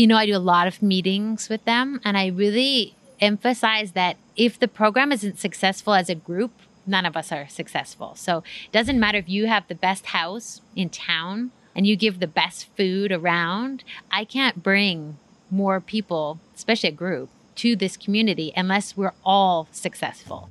you know, I do a lot of meetings with them and I really emphasize that if the program isn't successful as a group, none of us are successful. So it doesn't matter if you have the best house in town and you give the best food around, I can't bring more people, especially a group, to this community unless we're all successful.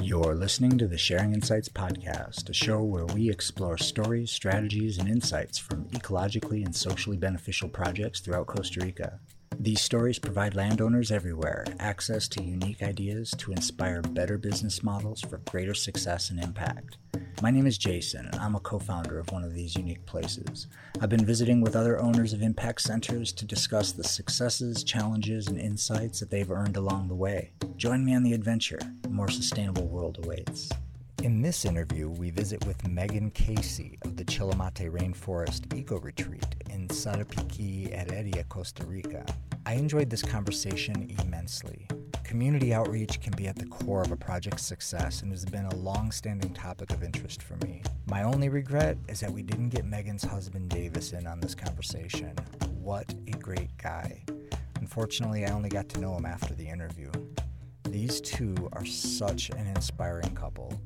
You're listening to the Sharing Insights podcast, a show where we explore stories, strategies, and insights from ecologically and socially beneficial projects throughout Costa Rica. These stories provide landowners everywhere access to unique ideas to inspire better business models for greater success and impact. My name is Jason, and I'm a co founder of one of these unique places. I've been visiting with other owners of impact centers to discuss the successes, challenges, and insights that they've earned along the way. Join me on the adventure. A more sustainable world awaits. In this interview, we visit with Megan Casey of the Chilamate Rainforest Eco Retreat in Sarapiquí, Heredia, Costa Rica. I enjoyed this conversation immensely. Community outreach can be at the core of a project's success and has been a long standing topic of interest for me. My only regret is that we didn't get Megan's husband Davis in on this conversation. What a great guy. Unfortunately, I only got to know him after the interview. These two are such an inspiring couple.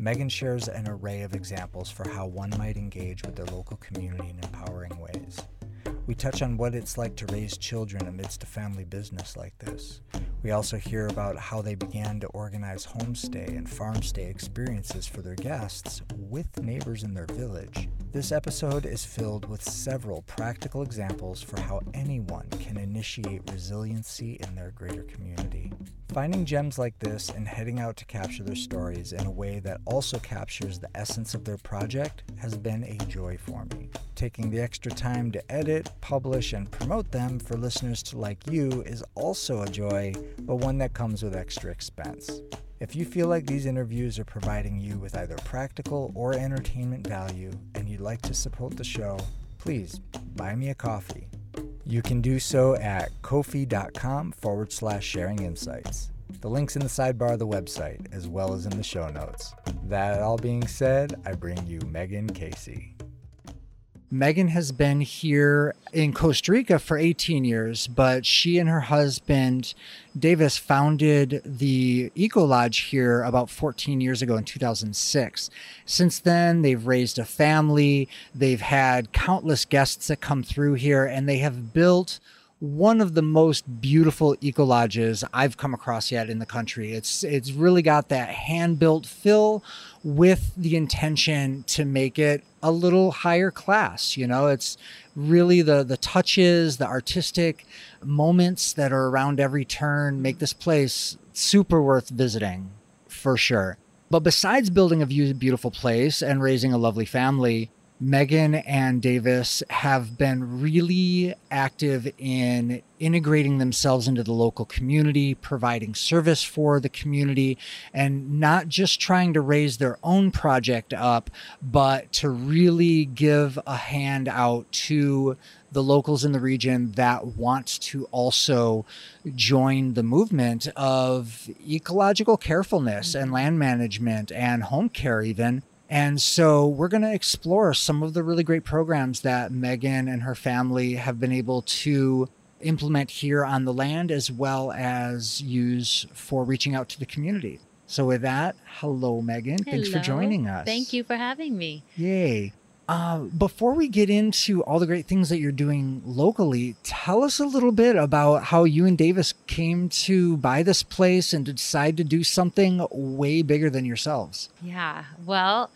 Megan shares an array of examples for how one might engage with their local community in empowering ways. We touch on what it's like to raise children amidst a family business like this. We also hear about how they began to organize homestay and farmstay experiences for their guests with neighbors in their village. This episode is filled with several practical examples for how anyone can initiate resiliency in their greater community. Finding gems like this and heading out to capture their stories in a way that also captures the essence of their project has been a joy for me. Taking the extra time to edit, publish, and promote them for listeners to like you is also a joy, but one that comes with extra expense. If you feel like these interviews are providing you with either practical or entertainment value and you'd like to support the show, please buy me a coffee. You can do so at ko-fi.com forward slash sharing insights. The link's in the sidebar of the website, as well as in the show notes. That all being said, I bring you Megan Casey. Megan has been here in Costa Rica for 18 years, but she and her husband, Davis, founded the Eco Lodge here about 14 years ago in 2006. Since then, they've raised a family, they've had countless guests that come through here, and they have built one of the most beautiful eco lodges I've come across yet in the country. It's it's really got that hand built fill with the intention to make it a little higher class. You know, it's really the the touches, the artistic moments that are around every turn make this place super worth visiting for sure. But besides building a beautiful place and raising a lovely family, Megan and Davis have been really active in integrating themselves into the local community, providing service for the community, and not just trying to raise their own project up, but to really give a hand out to the locals in the region that want to also join the movement of ecological carefulness and mm-hmm. land management and home care, even and so we're going to explore some of the really great programs that Megan and her family have been able to implement here on the land as well as use for reaching out to the community. So, with that, hello, Megan. Hello. Thanks for joining us. Thank you for having me. Yay. Uh, before we get into all the great things that you're doing locally, tell us a little bit about how you and Davis came to buy this place and to decide to do something way bigger than yourselves. Yeah, well,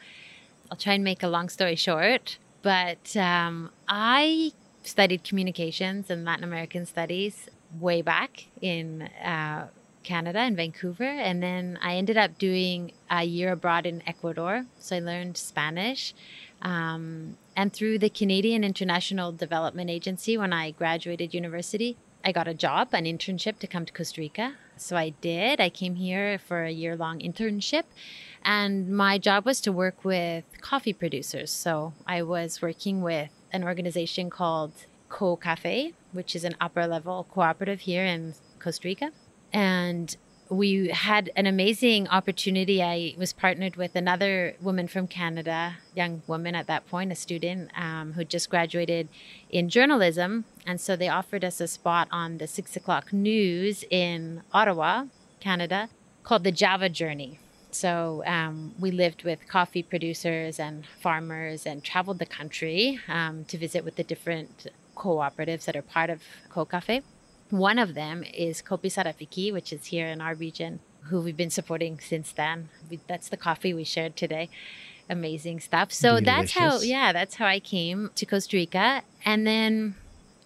I'll try and make a long story short, but um, I studied communications and Latin American studies way back in uh, Canada in Vancouver, and then I ended up doing a year abroad in Ecuador. So I learned Spanish um, and through the Canadian International Development Agency, when I graduated university, I got a job, an internship to come to Costa Rica. So I did. I came here for a year long internship. And my job was to work with coffee producers. So I was working with an organization called Coocafé, which is an upper level cooperative here in Costa Rica. And we had an amazing opportunity. I was partnered with another woman from Canada, young woman at that point, a student um, who just graduated in journalism. And so they offered us a spot on the six o'clock news in Ottawa, Canada, called the Java Journey. So um, we lived with coffee producers and farmers and traveled the country um, to visit with the different cooperatives that are part of Coocafé. One of them is Coopesarapiquí, which is here in our region, who we've been supporting since then. We, that's the coffee we shared today. Amazing stuff. So Delicious. that's how, yeah, that's how I came to Costa Rica. And then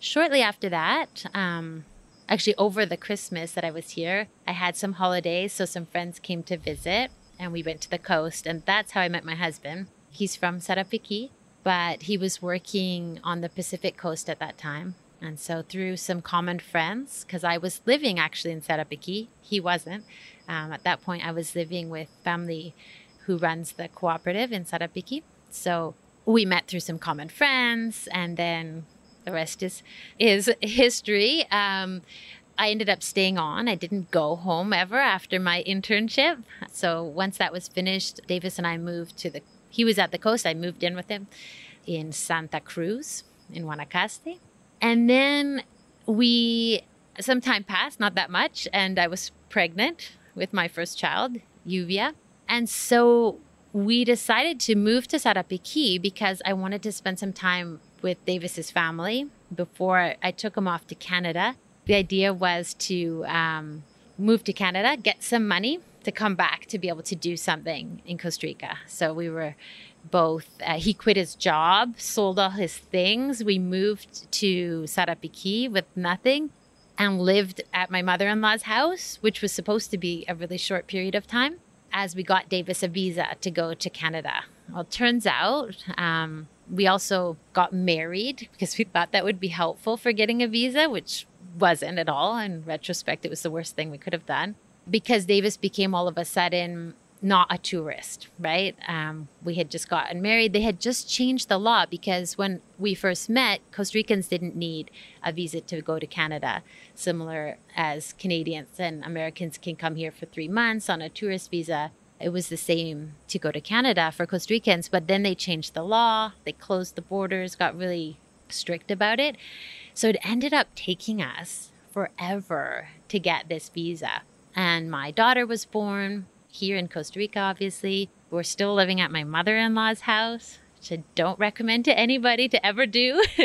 shortly after that, um, actually over the Christmas that I was here, I had some holidays. So some friends came to visit and we went to the coast. And that's how I met my husband. He's from Sarapiquí, but he was working on the Pacific coast at that time. And so through some common friends, because I was living actually in Sarapiquí, he wasn't. Um, at that point, I was living with family who runs the cooperative in Sarapiquí. So we met through some common friends, and then the rest is is history. Um, I ended up staying on. I didn't go home ever after my internship. So once that was finished, Davis and I moved to the. He was at the coast. I moved in with him in Santa Cruz in Guanacaste, and then we some time passed, not that much, and I was pregnant with my first child, Yuvia, and so we decided to move to Sarapiquí because I wanted to spend some time with Davis's family before I took him off to Canada. The idea was to um, move to Canada, get some money to come back to be able to do something in Costa Rica. So we were both, uh, he quit his job, sold all his things. We moved to Sarapiquí with nothing and lived at my mother in law's house, which was supposed to be a really short period of time as we got Davis a visa to go to Canada. Well, turns out um, we also got married because we thought that would be helpful for getting a visa, which wasn't at all. In retrospect, it was the worst thing we could have done because Davis became all of a sudden not a tourist, right? Um, we had just gotten married. They had just changed the law because when we first met, Costa Ricans didn't need a visa to go to Canada, similar as Canadians and Americans can come here for three months on a tourist visa. It was the same to go to Canada for Costa Ricans, but then they changed the law. They closed the borders, got really strict about it. So it ended up taking us forever to get this visa. And my daughter was born here in Costa Rica, obviously. We're still living at my mother in law's house, which I don't recommend to anybody to ever do.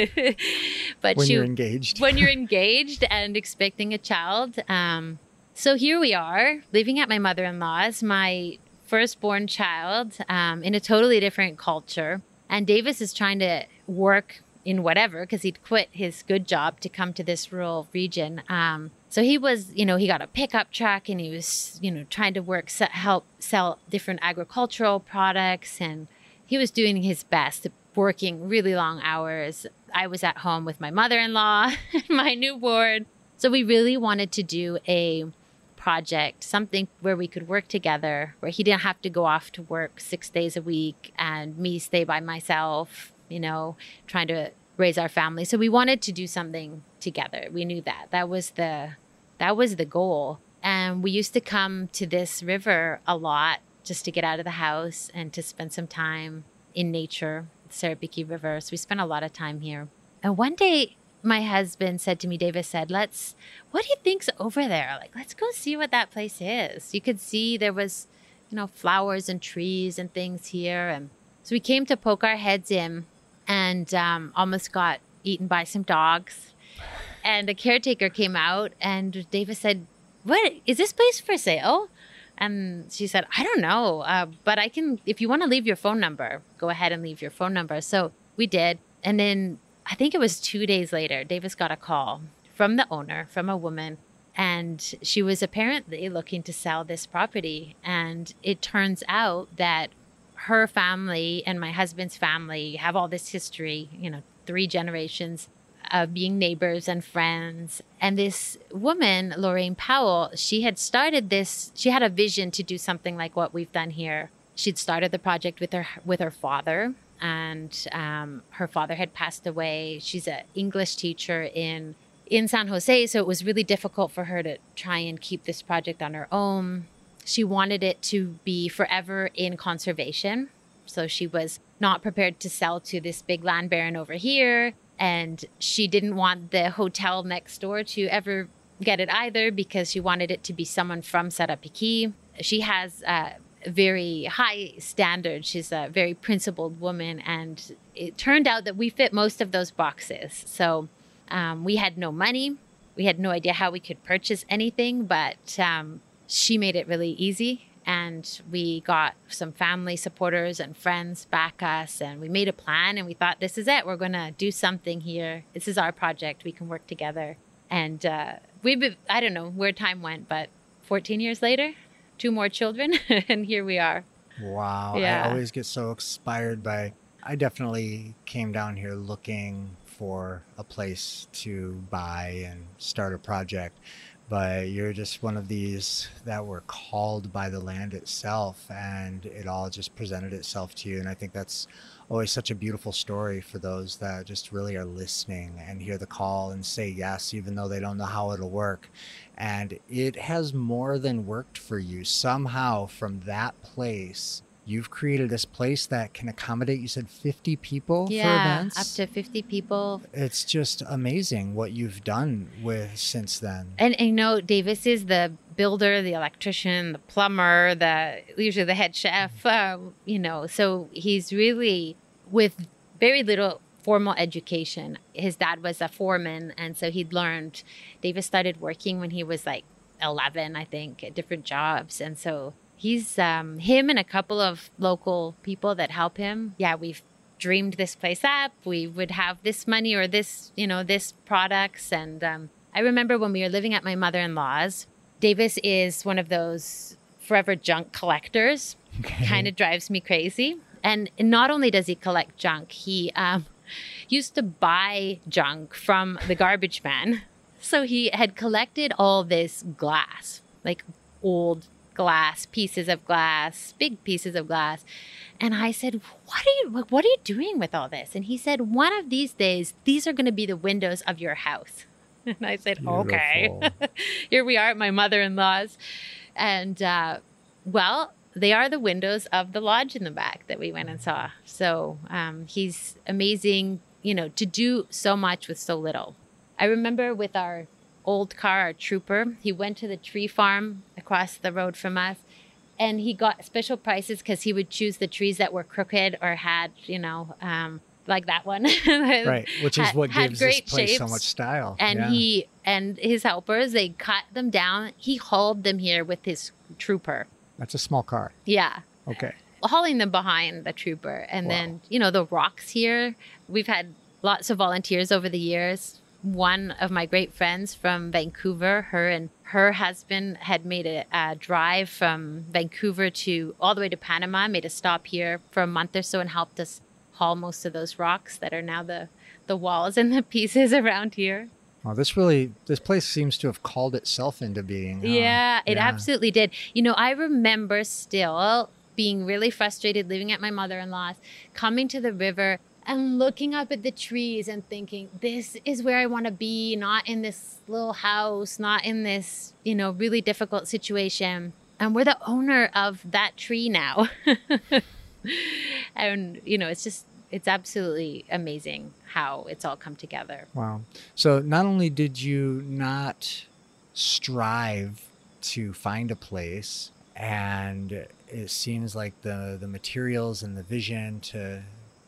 but when she, you're engaged. when you're engaged and expecting a child. Um, so here we are, living at my mother in law's, my firstborn child um, in a totally different culture. And Davis is trying to work in whatever because he'd quit his good job to come to this rural region. Um, so he was, you know, he got a pickup truck and he was, you know, trying to work, help sell different agricultural products. And he was doing his best, working really long hours. I was at home with my mother in law, my newborn. So we really wanted to do a project, something where we could work together, where he didn't have to go off to work six days a week and me stay by myself, you know, trying to raise our family. So we wanted to do something together. We knew that. That was the that was the goal. And we used to come to this river a lot just to get out of the house and to spend some time in nature, Sarapiquí River. So we spent a lot of time here. And one day my husband said to me, Davis said, let's, what do you think's over there? Like, let's go see what that place is. You could see there was, you know, flowers and trees and things here. And so we came to poke our heads in and um, almost got eaten by some dogs. And the caretaker came out and Davis said, what, is this place for sale? And she said, I don't know, uh, but I can, if you want to leave your phone number, go ahead and leave your phone number. So we did. And then I think it was two days later, Davis got a call from the owner, from a woman, and she was apparently looking to sell this property. And it turns out that her family and my husband's family have all this history, you know, three generations of being neighbors and friends. And this woman, Lorraine Powell, she had started this, she had a vision to do something like what we've done here. She'd started the project with her with her father and um, her father had passed away. She's an English teacher in in San Jose. So it was really difficult for her to try and keep this project on her own. She wanted it to be forever in conservation. So she was not prepared to sell to this big land baron over here. And she didn't want the hotel next door to ever get it either because she wanted it to be someone from Sarapiquí. She has a very high standards. She's a very principled woman. And it turned out that we fit most of those boxes. So um, we had no money. We had no idea how we could purchase anything, but um, she made it really easy. And we got some family supporters and friends back us, and we made a plan. And we thought, this is it. We're going to do something here. This is our project. We can work together. And uh, we've been, I don't know where time went, but 14 years later, two more children, and here we are. Wow. Yeah. I always get so inspired by, I definitely came down here looking for a place to buy and start a project but you're just one of these that were called by the land itself and it all just presented itself to you and i think that's always such a beautiful story for those that just really are listening and hear the call and say yes even though they don't know how it'll work. And it has more than worked for you somehow from that place you've created this place that can accommodate you said 50 people yeah, for events? up to 50 people. It's just amazing what you've done with since then. And, and you know davis is the builder the electrician the plumber the usually the head chef uh, you know so he's really with very little formal education his dad was a foreman and so he'd learned davis started working when he was like 11 i think at different jobs and so he's um, him and a couple of local people that help him. Yeah, we've dreamed this place up. We would have this money or this, you know, this products. And um, I remember when we were living at my mother in law's, Davis is one of those forever junk collectors. Okay. Kind of drives me crazy. And not only does he collect junk, he um, used to buy junk from the garbage man. So he had collected all this glass, like old glass, pieces of glass, big pieces of glass. And I said, "What are you what are you doing with all this?" And he said, "One of these days, these are going to be the windows of your house." And I said, Beautiful. "Okay." Here we are at my mother-in-law's. And uh, well, they are the windows of the lodge in the back that we went and saw. So um, he's amazing, you know, to do so much with so little. I remember with our old car, our trooper. He went to the tree farm across the road from us and he got special prices because he would choose the trees that were crooked or had, you know, um, like that one. right, which is had, what gives this place shapes. so much style. And yeah. he and his helpers, they cut them down. He hauled them here with his trooper. That's a small car. Yeah. Okay. Hauling them behind the trooper. And wow. then, you know, the rocks here, we've had lots of volunteers over the years one of my great friends from Vancouver, her and her husband had made a, a, drive from Vancouver to all the way to Panama, made a stop here for a month or so and helped us haul most of those rocks that are now the, the walls and the pieces around here. Well, this really, this place seems to have called itself into being. Huh? Yeah, it yeah. absolutely did. You know, I remember still being really frustrated living at my mother in law's, coming to the river and looking up at the trees and thinking, this is where I want to be, not in this little house, not in this, you know, really difficult situation. And we're the owner of that tree now. and, you know, it's just, it's absolutely amazing how it's all come together. Wow. So not only did you not strive to find a place, and it seems like the the materials and the vision to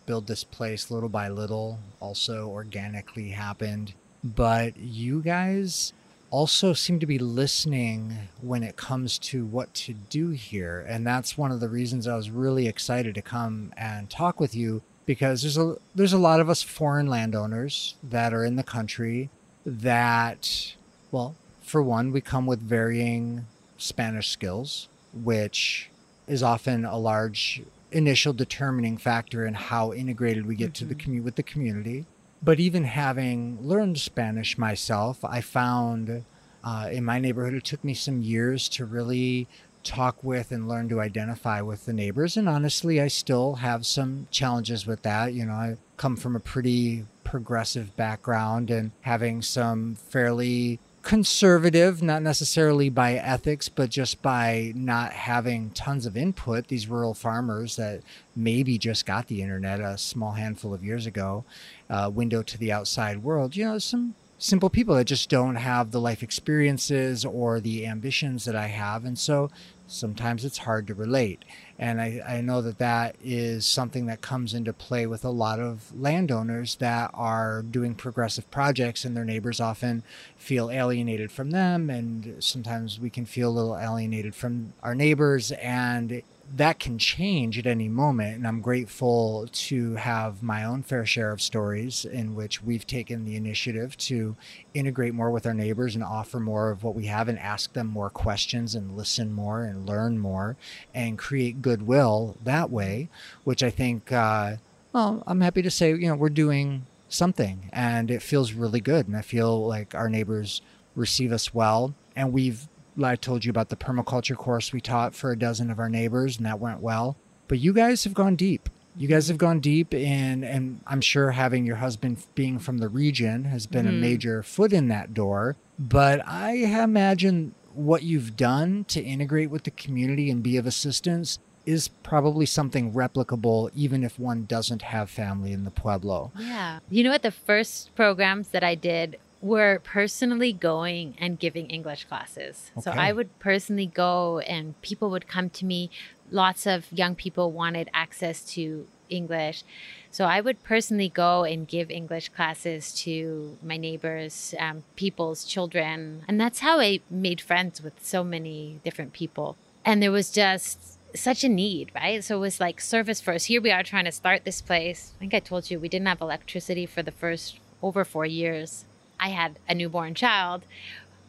build this place little by little also organically happened. But you guys also seem to be listening when it comes to what to do here. And that's one of the reasons I was really excited to come and talk with you because there's a there's a lot of us foreign landowners that are in the country that well, for one, we come with varying Spanish skills, which is often a large initial determining factor in how integrated we get mm-hmm. to the mm-hmm. commu- with the community. But even having learned Spanish myself, I found uh, in my neighborhood it took me some years to really talk with and learn to identify with the neighbors. And honestly, I still have some challenges with that. You know, I come from a pretty progressive background and having some fairly conservative, not necessarily by ethics, but just by not having tons of input. These rural farmers that maybe just got the internet a small handful of years ago, uh, window to the outside world, you know, some simple people that just don't have the life experiences or the ambitions that I have. And so sometimes it's hard to relate. And I, I know that that is something that comes into play with a lot of landowners that are doing progressive projects, and their neighbors often feel alienated from them. And sometimes we can feel a little alienated from our neighbors. And that can change at any moment. And I'm grateful to have my own fair share of stories in which we've taken the initiative to integrate more with our neighbors and offer more of what we have and ask them more questions and listen more and learn more and create goodwill that way, which I think, uh, well, I'm happy to say, you know, we're doing something and it feels really good. And I feel like our neighbors receive us well. And we've I told you about the permaculture course we taught for a dozen of our neighbors, and that went well. But you guys have gone deep. You guys have gone deep in, and I'm sure having your husband being from the region has been mm-hmm. a major foot in that door. But I imagine what you've done to integrate with the community and be of assistance is probably something replicable even if one doesn't have family in the pueblo. Yeah. You know what the first programs that I did were personally going and giving English classes. Okay. So I would personally go and people would come to me. Lots of young people wanted access to English. So I would personally go and give English classes to my neighbors, um, people's children. And that's how I made friends with so many different people. And there was just such a need, right? So it was like service first. Here we are trying to start this place. I think I told you we didn't have electricity for the first over four years. I had a newborn child,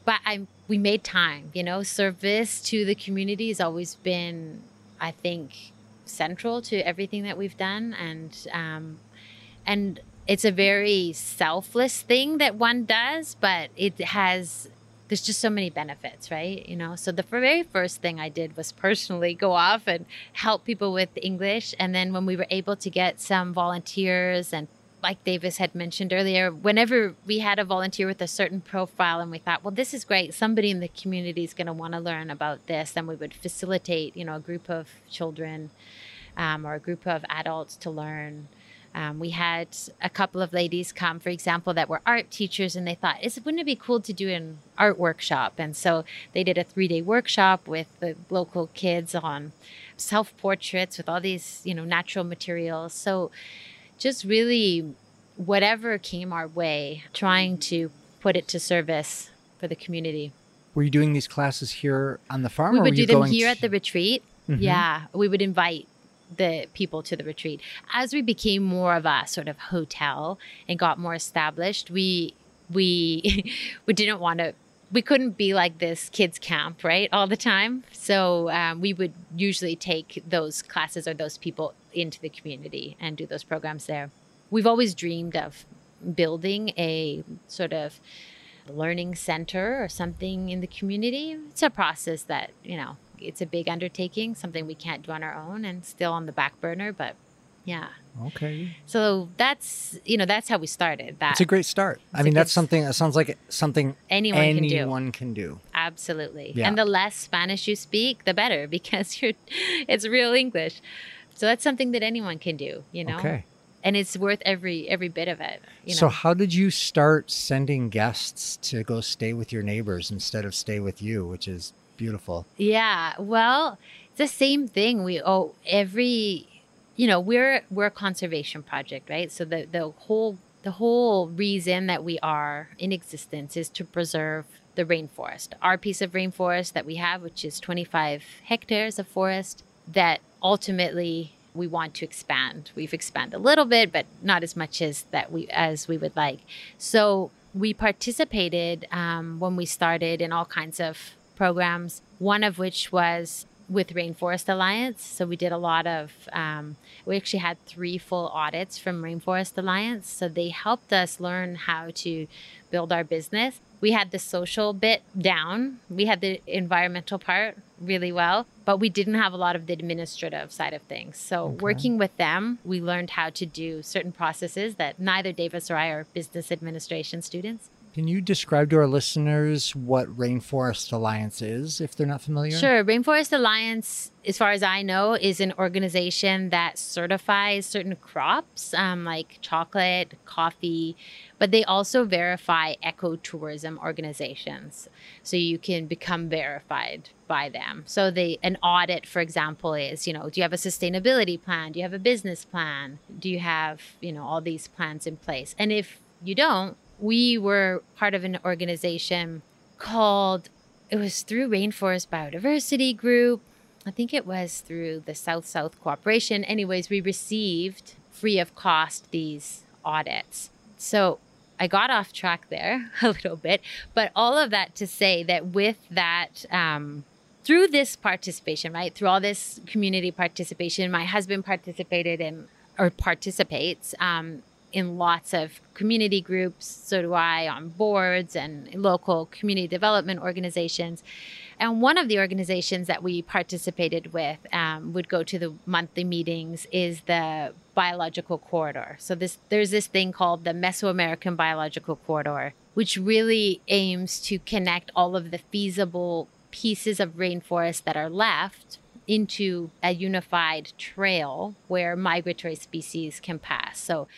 but I we made time. You know, service to the community has always been, I think, central to everything that we've done, and um, and it's a very selfless thing that one does, but it has there's just so many benefits, right? You know, so the very first thing I did was personally go off and help people with English. And then when we were able to get some volunteers and like Davis had mentioned earlier, whenever we had a volunteer with a certain profile and we thought, well, this is great, somebody in the community is going to want to learn about this, then we would facilitate, you know, a group of children um, or a group of adults to learn. Um, we had a couple of ladies come, for example, that were art teachers, and they thought, wouldn't it be cool to do an art workshop? And so they did a three day workshop with the local kids on self portraits with all these, you know, natural materials. So just really whatever came our way, trying to put it to service for the community. Were you doing these classes here on the farm? We would do them here to... at the retreat. Mm-hmm. Yeah, we would invite the people to the retreat. As we became more of a sort of hotel and got more established, we we we didn't want to we couldn't be like this kids camp right all the time so um, we would usually take those classes or those people into the community and do those programs there. We've always dreamed of building a sort of learning center or something in the community. It's a process that, you know, it's a big undertaking, something we can't do on our own and still on the back burner, but yeah. Okay. So that's you know that's how we started. That it's a great start. I mean, that's something. It sounds like something anyone, anyone can do. Can do. Absolutely. Yeah. And the less Spanish you speak, the better because you're it's real English. So that's something that anyone can do, you know. Okay. And it's worth every every bit of it. You know? So how did you start sending guests to go stay with your neighbors instead of stay with you, which is beautiful? Yeah. Well, it's the same thing. We oh every you know, we're we're a conservation project, right? So the the whole the whole reason that we are in existence is to preserve the rainforest. Our piece of rainforest that we have, which is 25 hectares of forest, that ultimately we want to expand. We've expanded a little bit, but not as much as that we as we would like. So we participated um, when we started in all kinds of programs. One of which was with Rainforest Alliance. So we did a lot of. Um, we actually had three full audits from Rainforest Alliance. So they helped us learn how to build our business. We had the social bit down. We had the environmental part really well, but we didn't have a lot of the administrative side of things. So, Okay. working with them, we learned how to do certain processes that neither Davis or I are business administration students. Can you describe to our listeners what Rainforest Alliance is if they're not familiar? Sure. Rainforest Alliance, as far as I know, is an organization that certifies certain crops um, like chocolate, coffee, but they also verify ecotourism organizations. So you can become verified by them. So they an audit, for example, is, you know, do you have a sustainability plan? Do you have a business plan? Do you have, you know, all these plans in place? And if you don't, we were part of an organization called it was through Rainforest Biodiversity Group. I think it was through the South South Cooperation. Anyways, we received free of cost these audits. So I got off track there a little bit, but all of that to say that with that, um, through this participation, right, through all this community participation, my husband participated in or participates um, in lots of community groups. So do I on boards and local community development organizations. And one of the organizations that we participated with um, would go to the monthly meetings is the biological corridor. So this there's this thing called the Mesoamerican Biological Corridor, which really aims to connect all of the feasible pieces of rainforest that are left into a unified trail where migratory species can pass. So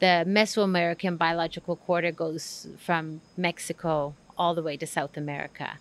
the Mesoamerican Biological Corridor goes from Mexico all the way to South America.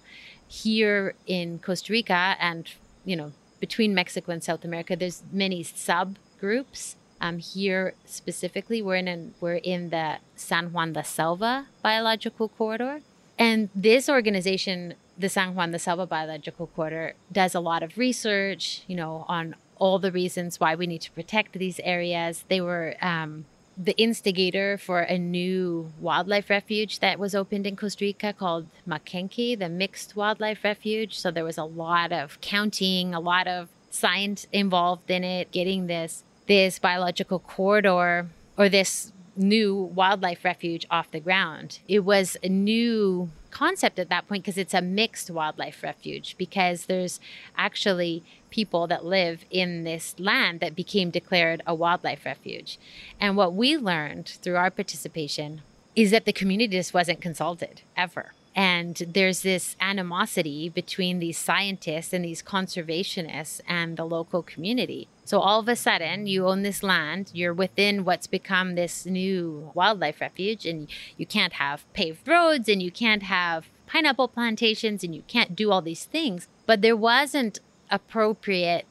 Here in Costa Rica and, you know, between Mexico and South America, there's many subgroups. Um, here specifically, we're in an, we're in the San Juan de Selva Biological Corridor, and this organization, the San Juan de Selva Biological Corridor, does a lot of research, you know, on all the reasons why we need to protect these areas. They were um, the instigator for a new wildlife refuge that was opened in Costa Rica called Maquenque, the Mixed Wildlife Refuge. So there was a lot of counting, a lot of science involved in it, getting this this biological corridor or this new wildlife refuge off the ground. It was a new concept at that point because it's a mixed wildlife refuge because there's actually people that live in this land that became declared a wildlife refuge. And what we learned through our participation is that the community just wasn't consulted ever. And there's this animosity between these scientists and these conservationists and the local community. So all of a sudden, you own this land, you're within what's become this new wildlife refuge, and you can't have paved roads and you can't have pineapple plantations and you can't do all these things. But there wasn't appropriate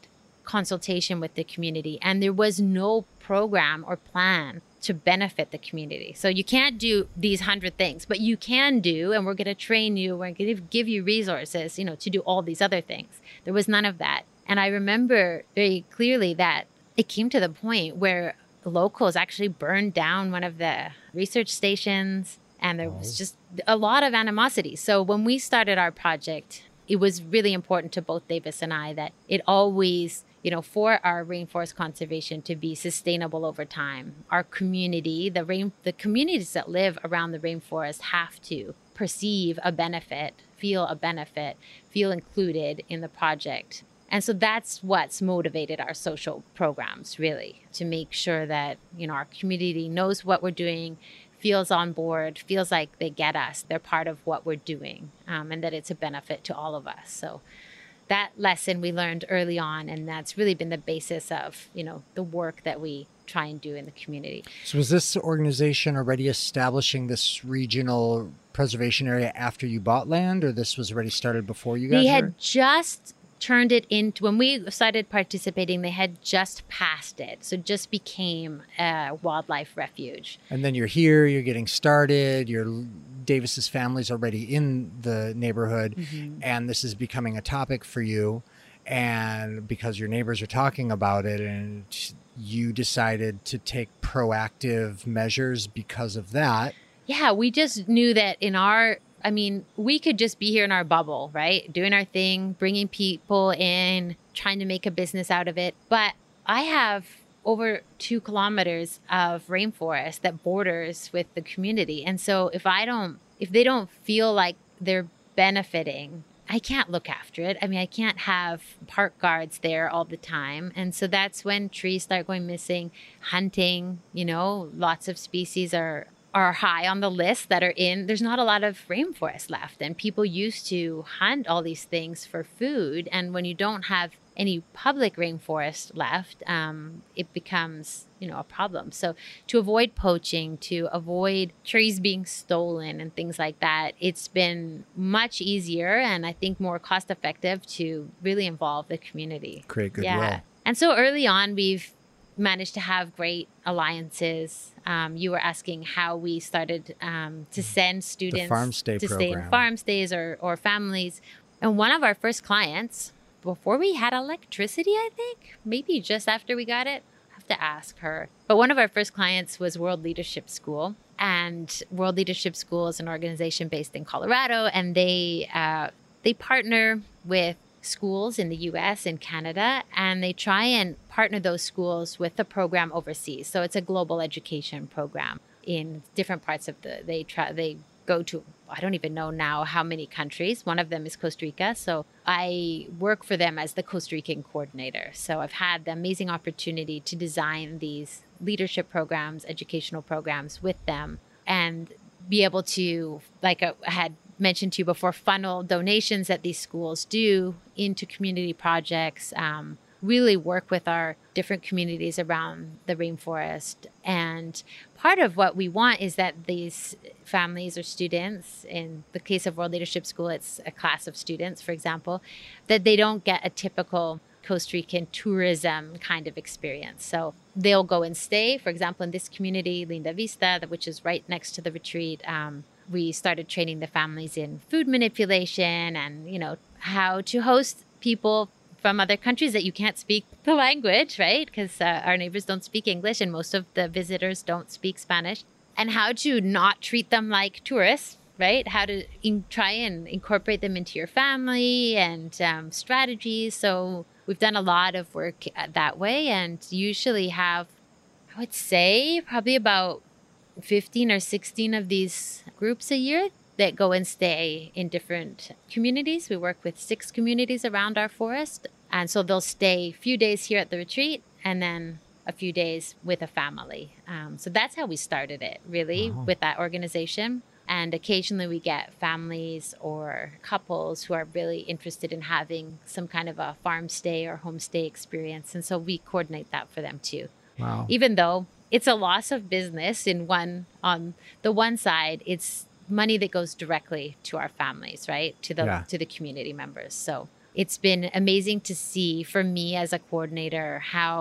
consultation with the community, and there was no program or plan to benefit the community. So you can't do these hundred things, but you can do, and we're going to train you, we're going to give you resources, you know, to do all these other things. There was none of that. And I remember very clearly that it came to the point where locals actually burned down one of the research stations, and there was just a lot of animosity. So when we started our project, it was really important to both Davis and I that it always you know, for our rainforest conservation to be sustainable over time. Our community, the rain, the communities that live around the rainforest have to perceive a benefit, feel a benefit, feel included in the project. And so that's what's motivated our social programs really to make sure that, you know, our community knows what we're doing, feels on board, feels like they get us, they're part of what we're doing, um, and that it's a benefit to all of us. So that lesson we learned early on and that's really been the basis of you know the work that we try and do in the community So was this organization already establishing this regional preservation area after you bought land, or this was already started before you guys? were? had just turned it into when we started participating they had just passed it so just became a wildlife refuge And then you're here, you're getting started, your Davis's family's already in the neighborhood, Mm-hmm. and this is becoming a topic for you. And because your neighbors are talking about it, and you decided to take proactive measures because of that. yeah, we just knew that in our, I mean, we could just be here in our bubble, right? Doing our thing, bringing people in, trying to make a business out of it. But I have over two kilometers of rainforest that borders with the community. And so if I don't, if they don't feel like they're benefiting I can't look after it. I mean, I can't have park guards there all the time. And so that's when trees start going missing, hunting, you know, lots of species are are high on the list that are in there's not a lot of rainforest left. And people used to hunt all these things for food. And when you don't have any public rainforest left um, it becomes you know a problem. So to avoid poaching to avoid trees being stolen and things like that it's been much easier and i think more cost effective to really involve the community. Create goodwill. yeah. And so early on we've managed to have great alliances. Um, you were asking how we started um, to send students farm stay to stay in farm stays or, or families. And one of our first clients, before we had electricity, I think, maybe just after we got it, I have to ask her. But one of our first clients was World Leadership School. And World Leadership School is an organization based in Colorado, and they uh, they partner with schools in the US and Canada, and they try and partner those schools with the program overseas. So it's a global education program in different parts of the they try they go to I don't even know now how many countries. One of them is Costa Rica. So I work for them as the Costa Rican coordinator. So I've had the amazing opportunity to design these leadership programs, educational programs with them and be able to like I had mentioned to you before, funnel donations that these schools do into community projects, um, really work with our different communities around the rainforest. And part of what we want is that these families or students, in the case of World Leadership School, it's a class of students, for example, that they don't get a typical Costa Rican tourism kind of experience. So they'll go and stay, for example, in this community, Linda Vista, which is right next to the retreat. Um, we started training the families in food manipulation and you know how to host people from other countries that you can't speak the language right? Because uh, our neighbors don't speak english and most of the visitors don't speak spanish. And how to not treat them like tourists right? How to in- try and incorporate them into your family and um, strategies. So we've done a lot of work uh, that way. And usually have i would say probably about 15 or 16 of these groups a year that go and stay in different communities. We work with six communities around our forest. And so they'll stay a few days here at the retreat and then a few days with a family. Um, so that's how we started it, really, Wow. with that organization. And occasionally we get families or couples who are really interested in having some kind of a farm stay or homestay experience. And so we coordinate that for them too Wow. even though it's a loss of business in one on the one side it's money that goes directly to our families right to the Yeah. to the community members so it's been amazing to see for me as a coordinator how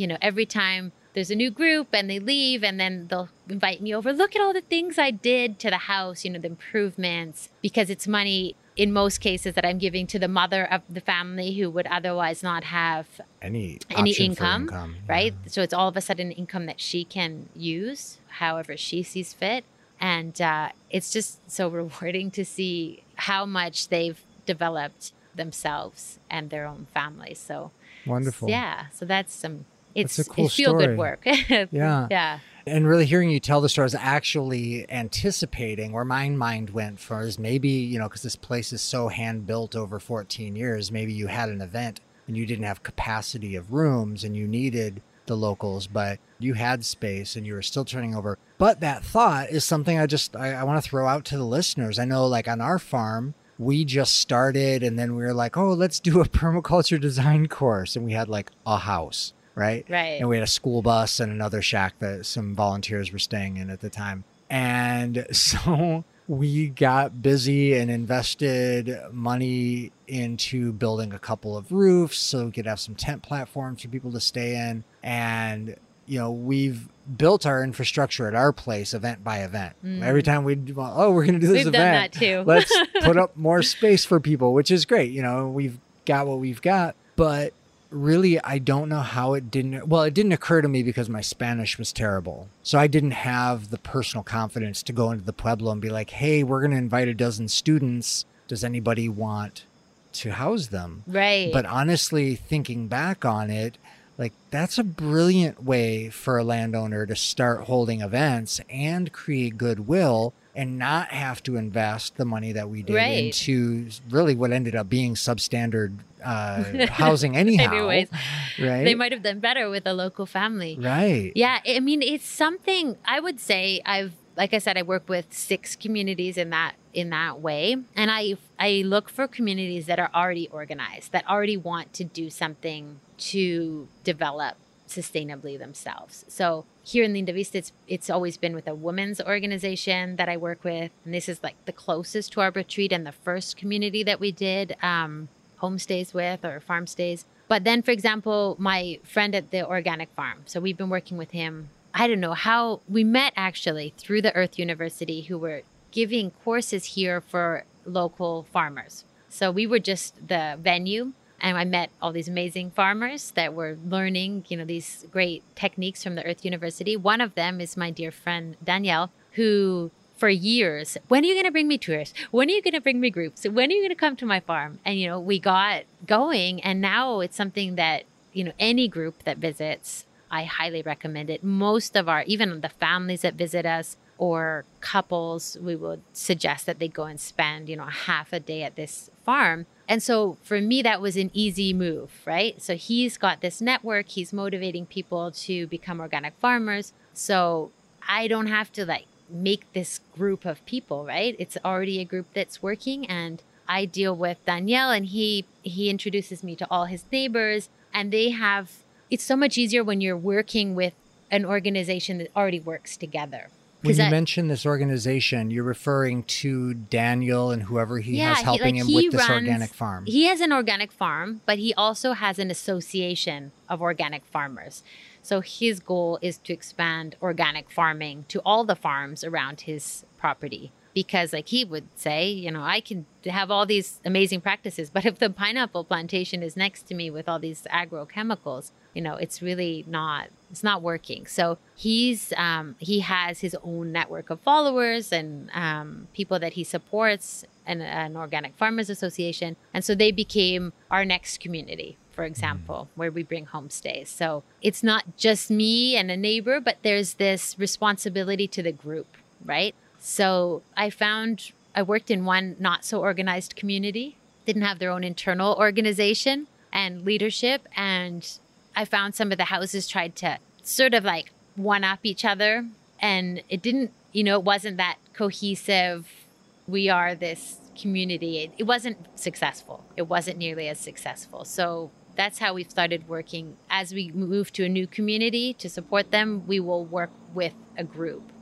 you know every time there's a new group and they leave and then they'll invite me over look at all the things i did to the house you know the improvements because it's money in most cases that i'm giving to the mother of the family who would otherwise not have Any any income, income, right? yeah. So it's all of a sudden income that she can use however she sees fit. And uh, it's just so rewarding to see how much they've developed themselves and their own families. So, Wonderful. yeah, so that's some, it's, That's a cool it's feel story. good work. Yeah. Yeah. And really hearing you tell the story is actually anticipating where my mind went for is maybe, you know, because this place is so hand built over 14 years, maybe you had an event and you didn't have capacity of rooms and you needed the locals, but you had space and you were still turning over. But that thought is something I just, I, I want to throw out to the listeners. I know like on our farm, we just started and then we were like, oh, let's do a permaculture design course. And we had like a house, right? Right. And we had a school bus and another shack that some volunteers were staying in at the time. And so we got busy and invested money into building a couple of roofs so we could have some tent platforms for people to stay in. And, you know, we've built our infrastructure at our place event by event. Mm. Every time we'd, oh, we're going to do this We've done event. that too. Let's put up more space for people, which is great. You know, we've got what we've got, but really, I don't know how it didn't. Well, it didn't occur to me because my Spanish was terrible. So I didn't have the personal confidence to go into the Pueblo and be like, hey, we're going to invite a dozen students. Does anybody want to house them? right. But honestly, thinking back on it, like that's a brilliant way for a landowner to start holding events and create goodwill and not have to invest the money that we did Right. into really what ended up being substandard uh, housing anyhow. Anyways, right? They might have done better with a local family. right. Yeah, I mean, it's something I would say I've like I said I work with six communities in that in that way and I I look for communities that are already organized, that already want to do something to develop sustainably themselves. So here in Linda Vista, it's, it's always been with a women's organization that I work with. And this is like the closest to our retreat and the first community that we did um, homestays with or farm stays. But then, for example, my friend at the organic farm. So we've been working with him. I don't know how we met actually through the Earth University, who were giving courses here for local farmers. So we were just the venue and I met all these amazing farmers that were learning, you know, these great techniques from the Earth University. One of them is my dear friend Danielle, who for years, when are you going to bring me tours? When are you going to bring me groups? When are you going to come to my farm? And you know, we got going, and now it's something that you know any group that visits, I highly recommend it. Most of our, even the families that visit us or couples, we would suggest that they go and spend, you know, half a day at this farm. And so for me, that was an easy move, right? So he's got this network, he's motivating people to become organic farmers. So I don't have to like make this group of people, right? It's already a group that's working and I deal with Danielle and he he introduces me to all his neighbors and they have it's so much easier when you're working with an organization that already works together. When you I- mention this organization, you're referring to Daniel and whoever he Yeah, has he- helping like, him he with this organic farm. He has an organic farm, but he also has an association of organic farmers. So his goal is to expand organic farming to all the farms around his property. Because, like he would say, you know, I can have all these amazing practices, but if the pineapple plantation is next to me with all these agrochemicals, you know, it's really not it's not working. So he's um, he has his own network of followers and um, people that he supports, and an organic farmers association, and so they became our next community. For mm. example, where we bring homestays. So it's not just me and a neighbor, but there's this responsibility to the group, right? So I found I worked in one not so organized community, didn't have their own internal organization and leadership. And I found some of the houses tried to sort of like one up each other. And it didn't, you know, it wasn't that cohesive, we are this community. It, it wasn't successful. It wasn't nearly as successful. So that's how we've started working. As we move to a new community to support them, we will work with a group.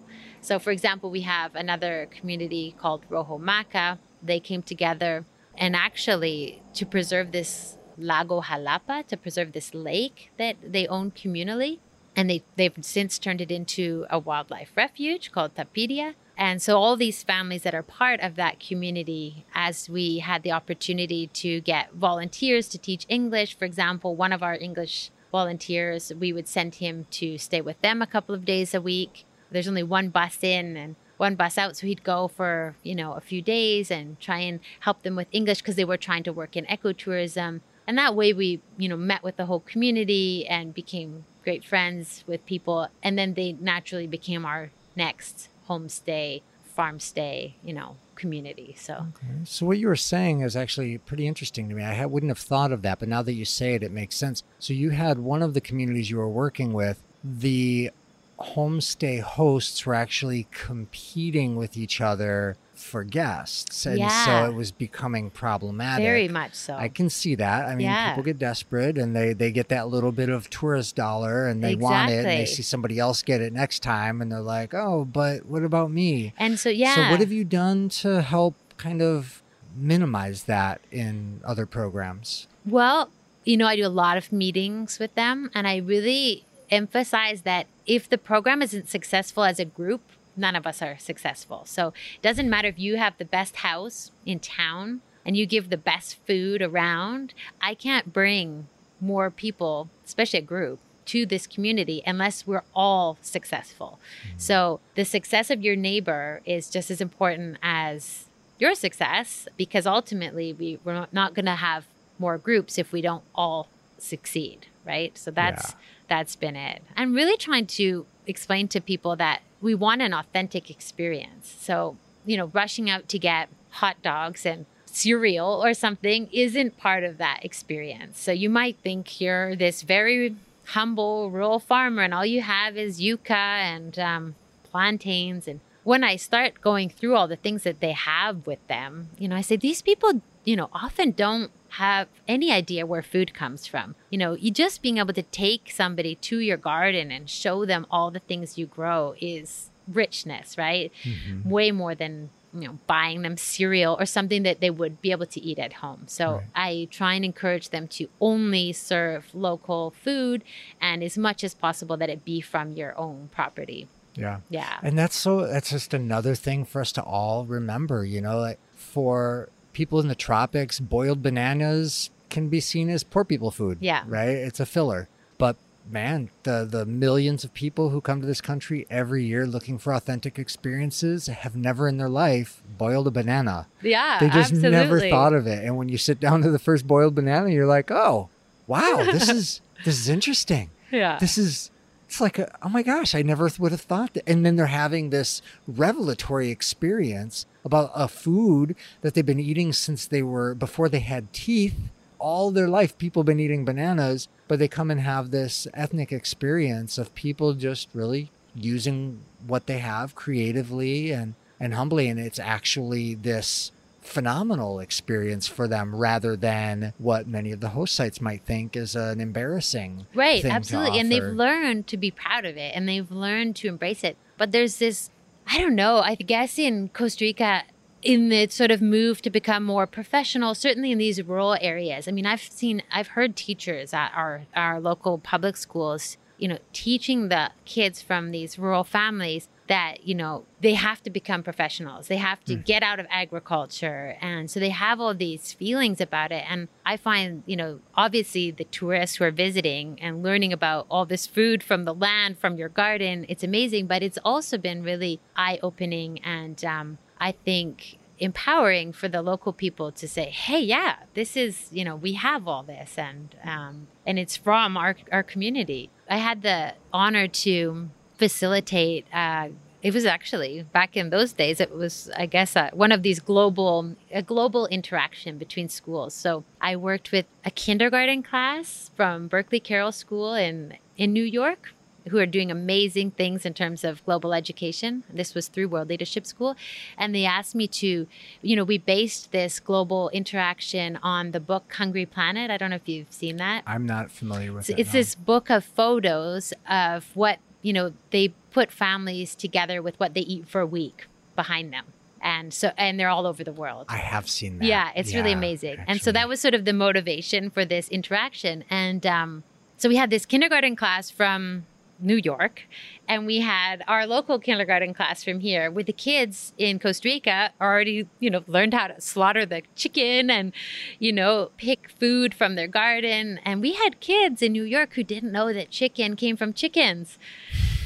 So, for example, we have another community called Rojo Maca. They came together and actually to preserve this Lago Jalapa, to preserve this lake that they own communally. And they, they've since turned it into a wildlife refuge called Tapiria. And so, all these families that are part of that community, as we had the opportunity to get volunteers to teach English, for example, one of our English volunteers, we would send him to stay with them a couple of days a week. There's only one bus in and one bus out so he'd go for you know a few days and try and help them with english because they were trying to work in ecotourism. And that way we you know met with the whole community and became great friends with people. And then they naturally became our next homestay farm stay you know community so So what you were saying is actually pretty interesting to me. I wouldn't have thought of that, but now that you say it, it makes sense. So you had one of the communities you were working with, the homestay hosts were actually competing with each other for guests, and Yeah. so it was becoming problematic. very much so I can see that. I mean, Yeah. people get desperate and they, they get that little bit of tourist dollar and they want it and they see somebody else get it next time and they're like, oh, but what about me? and so yeah So, what have you done to help kind of minimize that in other programs? Well, you know, I do a lot of meetings with them, and I really emphasize that if the program isn't successful as a group, none of us are successful. So it doesn't matter if you have the best house in town and you give the best food around, I can't bring more people, especially a group, to this community unless we're all successful. Mm-hmm. So the success of your neighbor is just as important as your success because ultimately we, we're not going to have more groups if we don't all succeed right so that's Yeah. that's been it i'm really trying to explain to people that we want an authentic experience so you know, rushing out to get hot dogs and cereal or something isn't part of that experience. So you might think you're this very humble rural farmer and all you have is yucca and um, plantains. And when I start going through all the things that they have with them, you know, I say, these people, you know, often don't have any idea where food comes from. You know, you just being able to take somebody to your garden and show them all the things you grow is richness, right? Mm-hmm. Way more than you know buying them cereal or something that they would be able to eat at home so right. i try and encourage them to only serve local food and as much as possible that it be from your own property yeah yeah and that's so that's just another thing for us to all remember you know like for people in the tropics boiled bananas can be seen as poor people food yeah right it's a filler but man, the the millions of people who come to this country every year looking for authentic experiences have never in their life boiled a banana. Yeah, they just absolutely. never thought of it. And when you sit down to the first boiled banana, you're like, oh, wow, this is this is interesting. Yeah, this is. It's like, a, oh my gosh, I never would have thought that. And then they're having this revelatory experience about a food that they've been eating since they were before they had teeth all their life people have been eating bananas, but they come and have this ethnic experience of people just really using what they have creatively and, and humbly. And it's actually this phenomenal experience for them rather than what many of the host sites might think is an embarrassing right absolutely and they've learned to be proud of it and they've learned to embrace it but there's this i don't know i guess in costa rica in the sort of move to become more professional, certainly in these rural areas. I mean, I've seen, I've heard teachers at our, our local public schools, you know, teaching the kids from these rural families that, you know, they have to become professionals. They have to mm. get out of agriculture. And so they have all these feelings about it. And I find, you know, obviously the tourists who are visiting and learning about all this food from the land, from your garden, it's amazing. But it's also been really eye opening and, um, I think empowering for the local people to say, "Hey, yeah, this is you know we have all this, and um, and it's from our our community." I had the honor to facilitate. Uh, it was actually back in those days. It was, I guess, uh, one of these global a global interaction between schools. So I worked with a kindergarten class from Berkeley Carroll School in in New York who are doing amazing things in terms of global education. This was through World Leadership School. And they asked me to, you know, we based this global interaction on the book Hungry Planet. I don't know if you've seen that. I'm not familiar with it. It's no. this book of photos of what, you know, they put families together with what they eat for a week behind them and so and they're all over the world. I have seen that. Yeah, it's yeah, really amazing. Actually. And so that was sort of the motivation for this interaction. And um, so we had this kindergarten class from New York, and we had our local kindergarten class from here with the kids in Costa Rica already, you know, learned how to slaughter the chicken and, you know, pick food from their garden. And we had kids in New York who didn't know that chicken came from chickens.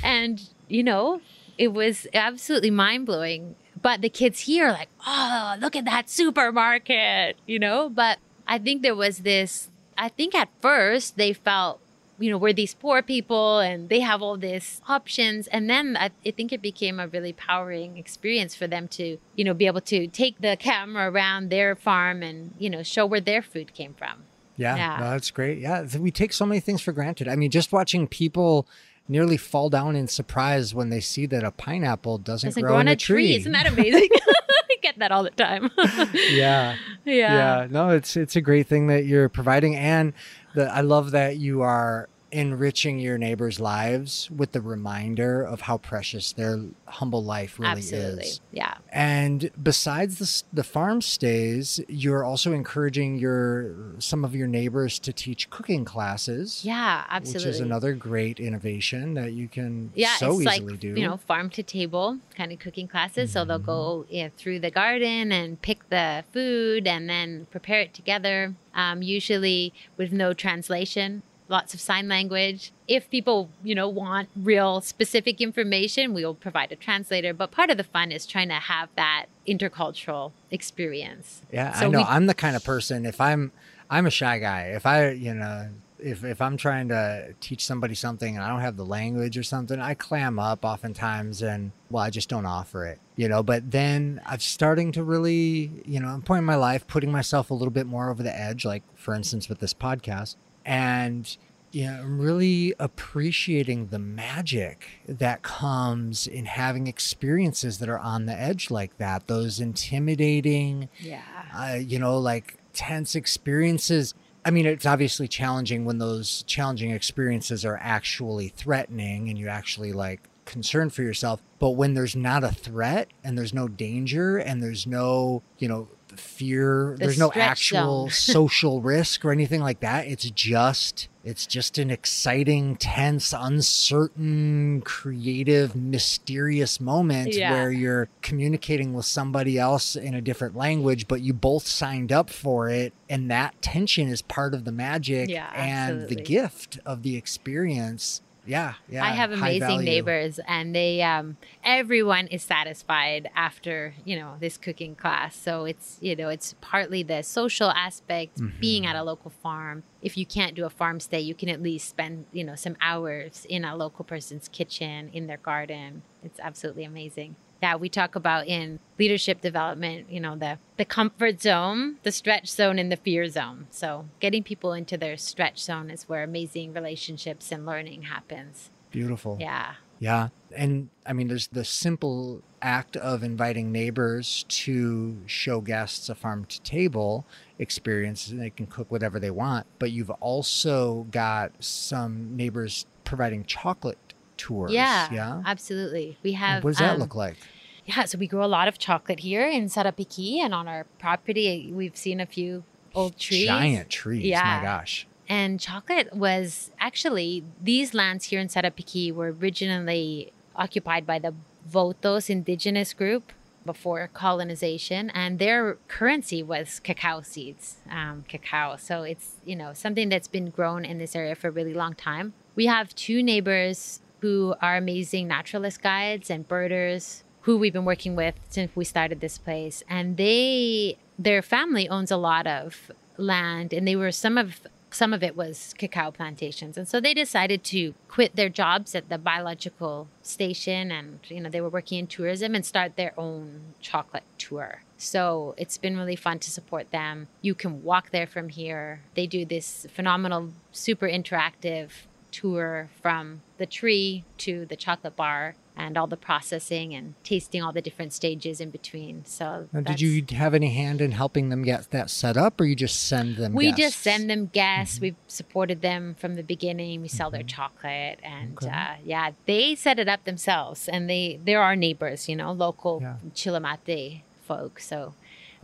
And, you know, it was absolutely mind blowing. But the kids here are like, oh, look at that supermarket, you know? But I think there was this, I think at first they felt you know, we're these poor people and they have all these options. And then I, I, think it became a really powering experience for them to, you know, be able to take the camera around their farm and, you know, show where their food came from. Yeah, yeah. No, that's great. Yeah. We take so many things for granted. I mean, just watching people nearly fall down in surprise when they see that a pineapple doesn't, doesn't grow, grow on a tree. tree. Isn't that amazing? I get that all the time. yeah. Yeah. Yeah. No, it's it's a great thing that you're providing and the, I love that you are enriching your neighbors' lives with the reminder of how precious their humble life really Absolutely. is. Yeah. And besides the, the farm stays, you're also encouraging your some of your neighbors to teach cooking classes. Yeah, absolutely. Which is another great innovation that you can yeah, so it's easily like, do. You know, farm to table kind of cooking classes. Mm-hmm. So they'll go mm-hmm. through the garden and pick the food and then prepare it together. Um, usually with no translation lots of sign language. If people, you know, want real specific information, we'll provide a translator. But part of the fun is trying to have that intercultural experience. Yeah, so I know. I'm the kind of person if I'm I'm a shy guy. If I, you know, if if I'm trying to teach somebody something and I don't have the language or something, I clam up oftentimes and well, I just don't offer it, you know. But then I'm starting to really, you know, I'm pointing my life, putting myself a little bit more over the edge, like for instance with this podcast, and you know, I'm really appreciating the magic that comes in having experiences that are on the edge like that. Those intimidating, Yeah. uh, you know, like tense experiences. I mean, it's obviously challenging when those challenging experiences are actually threatening and you actually like concern for yourself. But when there's not a threat and there's no danger and there's no, you know, fear, The there's no actual social risk or anything like that. It's just, it's just an exciting, tense, uncertain, creative, mysterious moment Yeah. where you're communicating with somebody else in a different language, but you both signed up for it. And that tension is part of the magic Yeah, and the gift of the experience. Yeah. Yeah. I have amazing neighbors, and they um, everyone is satisfied after you know this cooking class. So it's you know it's partly the social aspect, being Mm-hmm. at a local farm. If you can't do a farm stay, you can at least spend you know some hours in a local person's kitchen in their garden. It's absolutely amazing. Yeah, we talk about in leadership development, you know, the the comfort zone, the stretch zone, and the fear zone. So getting people into their stretch zone is where amazing relationships and learning happens. Beautiful. Yeah. Yeah. And I mean, there's the simple act of inviting neighbors to show guests a farm to table experience. and They can cook whatever they want. But you've also got some neighbors providing chocolate tours. Yeah. Yeah. Absolutely. We have. what does that um, look like? Yeah. So we grow a lot of chocolate here in Sarapiquí and on our property. We've seen a few old trees. Giant trees. Yeah. My gosh. And chocolate was actually, these lands here in Sarapiquí were originally occupied by the Votos indigenous group before colonization, and their currency was cacao seeds, um, cacao. So it's, you know, something that's been grown in this area for a really long time. We have two neighbors who are amazing naturalist guides and birders who we've been working with since we started this place. And they, their family owns a lot of land, and they were some of some of it was cacao plantations. And so they decided to quit their jobs at the biological station and you know they were working in tourism and start their own chocolate tour. So it's been really fun to support them. You can walk there from here. They do this phenomenal super interactive tour from the tree to the chocolate bar and all the processing and tasting all the different stages in between so did you have any hand in helping them get that set up, or you just send them? we just send them guests. We've supported them from the beginning. We sell their chocolate, and Okay. uh, yeah, they set it up themselves. And they they're our neighbors, you know, local Yeah. Chilamate folk. So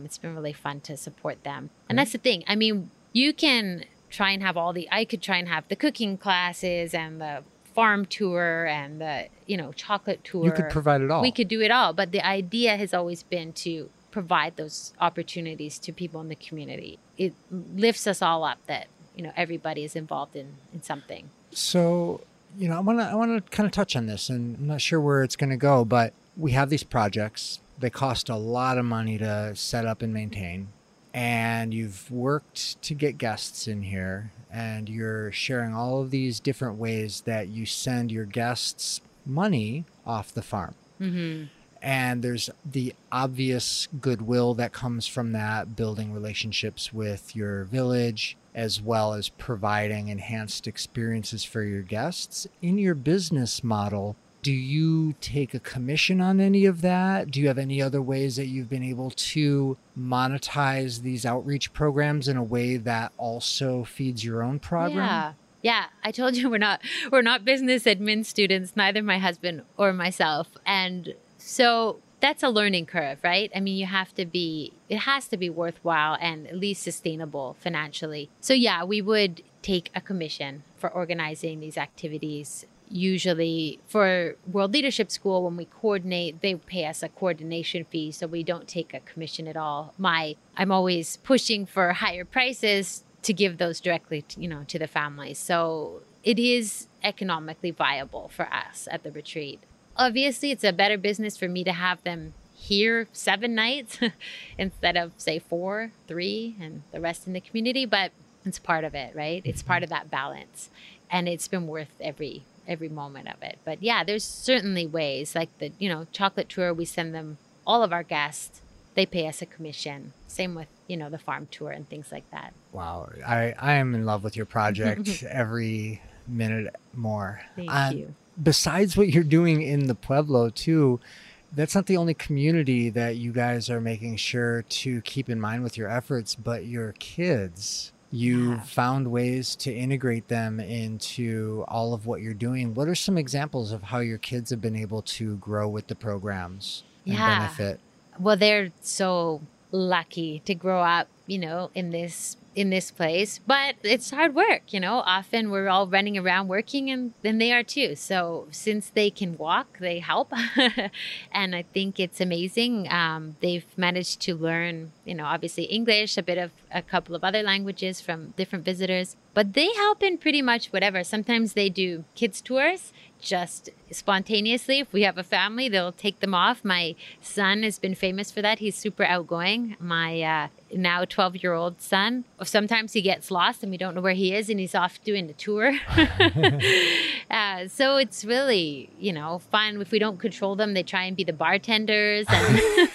it's been really fun to support them. And that's the thing. I mean, you can try and have all the. I could try and have the cooking classes and the farm tour and the you know chocolate tour. You could provide it all. We could do it all, but the idea has always been to provide those opportunities to people in the community. It lifts us all up that you know everybody is involved in in something. So, you know, I want to I want to kind of touch on this, and I'm not sure where it's going to go, but we have these projects. They cost a lot of money to set up and maintain, and you've worked to get guests in here, and you're sharing all of these different ways that you send your guests money off the farm. Mm-hmm. And there's the obvious goodwill that comes from that, building relationships with your village, as well as providing enhanced experiences for your guests. In your business model, do you take a commission on any of that? Do you have any other ways that you've been able to monetize these outreach programs in a way that also feeds your own program? Yeah. Yeah, I told you we're not we're not business admin students, neither my husband or myself. And so that's a learning curve, right? I mean, you have to be it has to be worthwhile and at least sustainable financially. So yeah, we would take a commission for organizing these activities. Usually for World Leadership School when we coordinate, they pay us a coordination fee, so we don't take a commission at all. My I'm always pushing for higher prices to give those directly to, you know to the families so it is economically viable for us at the retreat obviously it's a better business for me to have them here seven nights instead of say four three and the rest in the community but It's part of it, right? It's part mm-hmm. of that balance. And it's been worth every every moment of it. But yeah, there's certainly ways like the, you know, chocolate tour we send them all of our guests. They pay us a commission. Same with, you know, the farm tour and things like that. Wow. I, I am in love with your project every minute more. Thank Uh, you. Besides what you're doing in the Pueblo too, that's not the only community that you guys are making sure to keep in mind with your efforts, but your kids. You Yeah. found ways to integrate them into all of what you're doing. What are some examples of how your kids have been able to grow with the programs and Yeah. benefit? well they're so lucky to grow up you know in this in this place but it's hard work you know? Often we're all running around working and then they are too. So since they can walk they help. And i think it's amazing um, they've managed to learn you know obviously english a bit of a couple of other languages from different visitors but they help in pretty much whatever. Sometimes they do kids tours just spontaneously. If we have a family, they'll take them off. My son has been famous for that. He's super outgoing. My uh, now 12 year old son, sometimes he gets lost and we don't know where he is and he's off doing a tour. uh, so it's really, you know, fun. If we don't control them, they try and be the bartenders and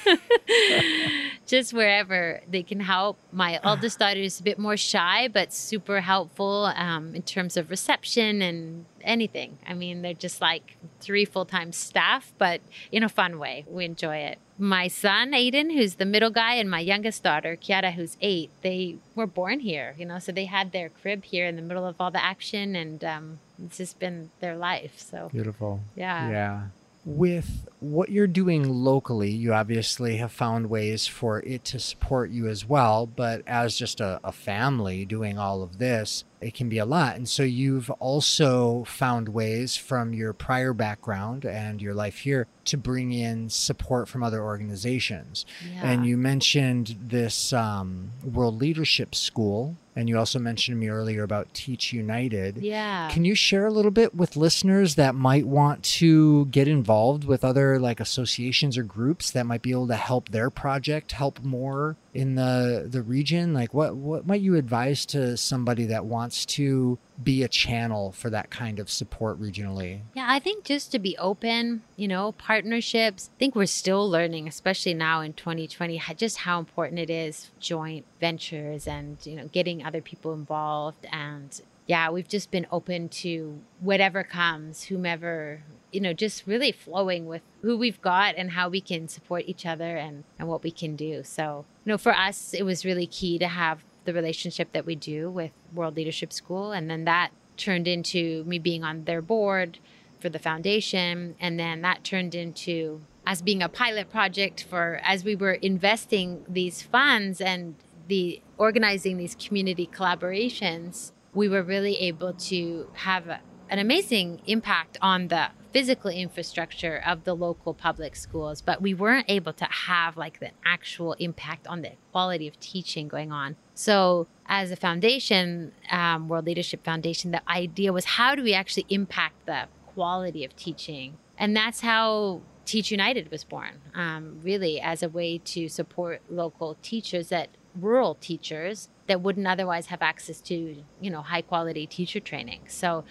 just wherever they can help. My eldest daughter is a bit more shy, but super helpful um, in terms of reception and anything. I mean, they're just like three full time staff, but in a fun way. We enjoy it. My son, Aiden, who's the middle guy, and my youngest daughter, Kiara, who's eight, they were born here, you know, so they had their crib here in the middle of all the action, and um, it's just been their life. So, Beautiful. yeah. Yeah. With what you're doing locally, you obviously have found ways for it to support you as well. But as just a, a family doing all of this, it can be a lot. And so you've also found ways from your prior background and your life here to bring in support from other organizations. Yeah. And you mentioned this um, World Leadership School, and you also mentioned to me earlier about Teach United. yeah. Can you share a little bit with listeners that might want to get involved with other like associations or groups that might be able to help their project help more in the the region? Like what what might you advise to somebody that wants to be a channel for that kind of support regionally? Yeah, I think just to be open, you know, partnerships. I think we're still learning, especially now in 2020, just how important it is joint ventures and, you know, getting other people involved. And yeah, we've just been open to whatever comes, whomever, you know, just really flowing with who we've got and how we can support each other and, and what we can do. So, you know, for us, it was really key to have the relationship that we do with World Leadership School. And then that turned into me being on their board for the foundation. And then that turned into us being a pilot project for as we were investing these funds and the organizing these community collaborations, we were really able to have an amazing impact on the physical infrastructure of the local public schools, but we weren't able to have like the actual impact on the quality of teaching going on. So, as a foundation, um, World Leadership Foundation, the idea was how do we actually impact the quality of teaching? And that's how Teach United was born, um, really, as a way to support local teachers that rural teachers that wouldn't otherwise have access to, you know, high quality teacher training. So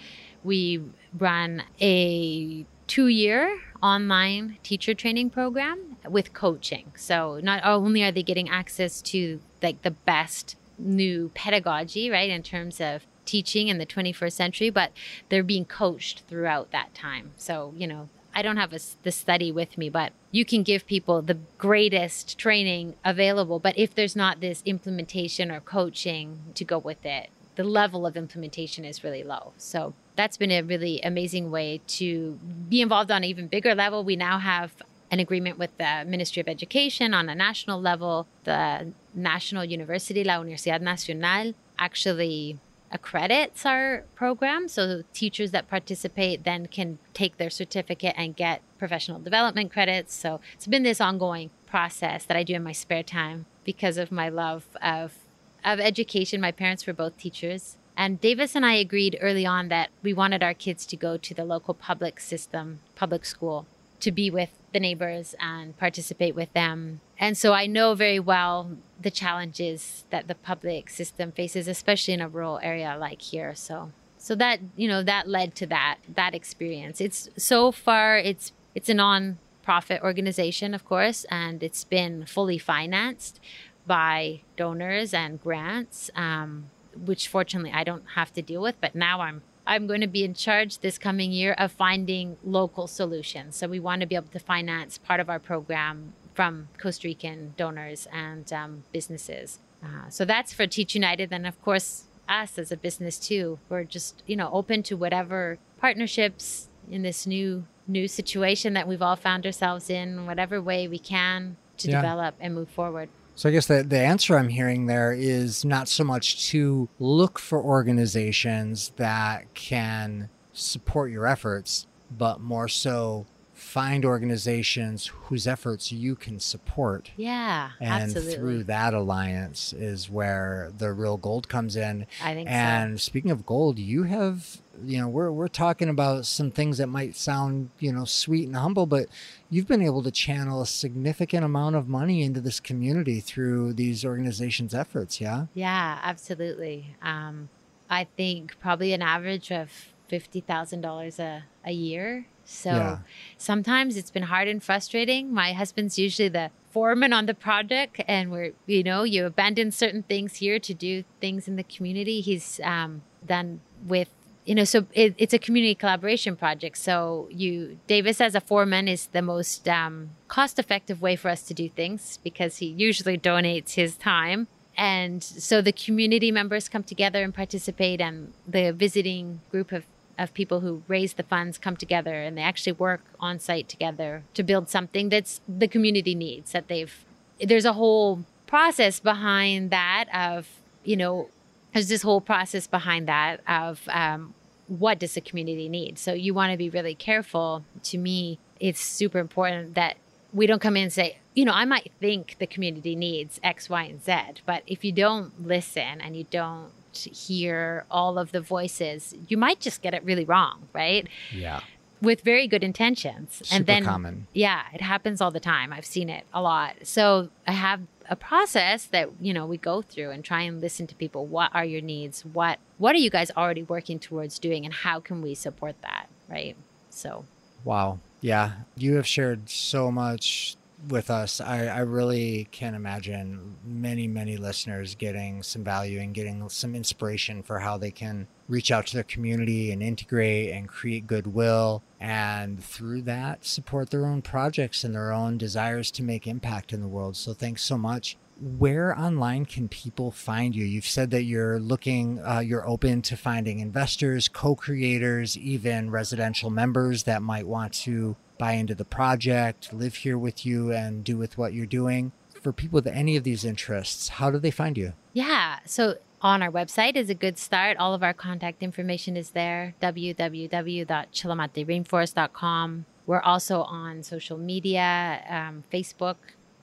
we run a two year online teacher training program with coaching. So not only are they getting access to like the best new pedagogy, right, in terms of teaching in the 21st century, but they're being coached throughout that time. So, you know, I don't have a, the study with me, but you can give people the greatest training available. But if there's not this implementation or coaching to go with it, the level of implementation is really low. So that's been a really amazing way to be involved on an even bigger level. We now have an agreement with the Ministry of Education on a national level. The National University, La Universidad Nacional, actually accredits our program. So teachers that participate then can take their certificate and get professional development credits. So it's been this ongoing process that I do in my spare time because of my love of of education. My parents were both teachers. And Davis and I agreed early on that we wanted our kids to go to the local public system, public school, to be with the neighbors and participate with them. And so I know very well the challenges that the public system faces, especially in a rural area like here. So so that you know that led to that that experience. It's so far it's it's a non-profit organization, of course, and it's been fully financed by donors and grants, um, which fortunately I don't have to deal with. But now I'm I'm going to be in charge this coming year of finding local solutions. So we want to be able to finance part of our program from Costa Rican donors and um, businesses. Uh, so that's for Teach United. And of course, us as a business too. We're just, you know, open to whatever partnerships in this new new situation that we've all found ourselves in, whatever way we can to Yeah. develop and move forward. So I guess the, the answer I'm hearing there is not so much to look for organizations that can support your efforts, but more so find organizations whose efforts you can support. Yeah, And absolutely. through that alliance is where the real gold comes in. I think so. And speaking of gold, you have, you know, we're we're talking about some things that might sound, you know, sweet and humble, but you've been able to channel a significant amount of money into this community through these organizations' efforts. Yeah. Yeah, absolutely. Um, I think probably an average of fifty thousand dollars a a year. So Yeah. sometimes it's been hard and frustrating. My husband's usually the foreman on the project, and we're you know you abandon certain things here to do things in the community. He's um, done with you know so it, it's a community collaboration project. So you Davis as a foreman is the most um, cost effective way for us to do things because he usually donates his time and so the community members come together and participate and the visiting group of, of people who raise the funds come together and they actually work on site together to build something that's the community needs that they've there's a whole process behind that of you know there's this whole process behind that of um, what does the community need so you want to be really careful to me it's super important that we don't come in and say, you know, I might think the community needs X, Y, and Z, but if you don't listen and you don't hear all of the voices, you might just get it really wrong, right? Yeah. With very good intentions. Super and then, common. yeah, it happens all the time. I've seen it a lot. So I have a process that, you know, we go through and try and listen to people. What are your needs? What, what are you guys already working towards doing? And how can we support that? Right. So, Wow. Yeah. You have shared so much with us. I, I really can't imagine many, many listeners getting some value and getting some inspiration for how they can reach out to their community and integrate and create goodwill and through that support their own projects and their own desires to make impact in the world. So thanks so much. Where online can people find you? You've said that you're looking, uh, you're open to finding investors, co creators, even residential members that might want to buy into the project, live here with you, and do with what you're doing. For people with any of these interests, how do they find you? Yeah. So on our website is a good start. All of our contact information is there www.chilamaterrainforest.com. We're also on social media um, Facebook,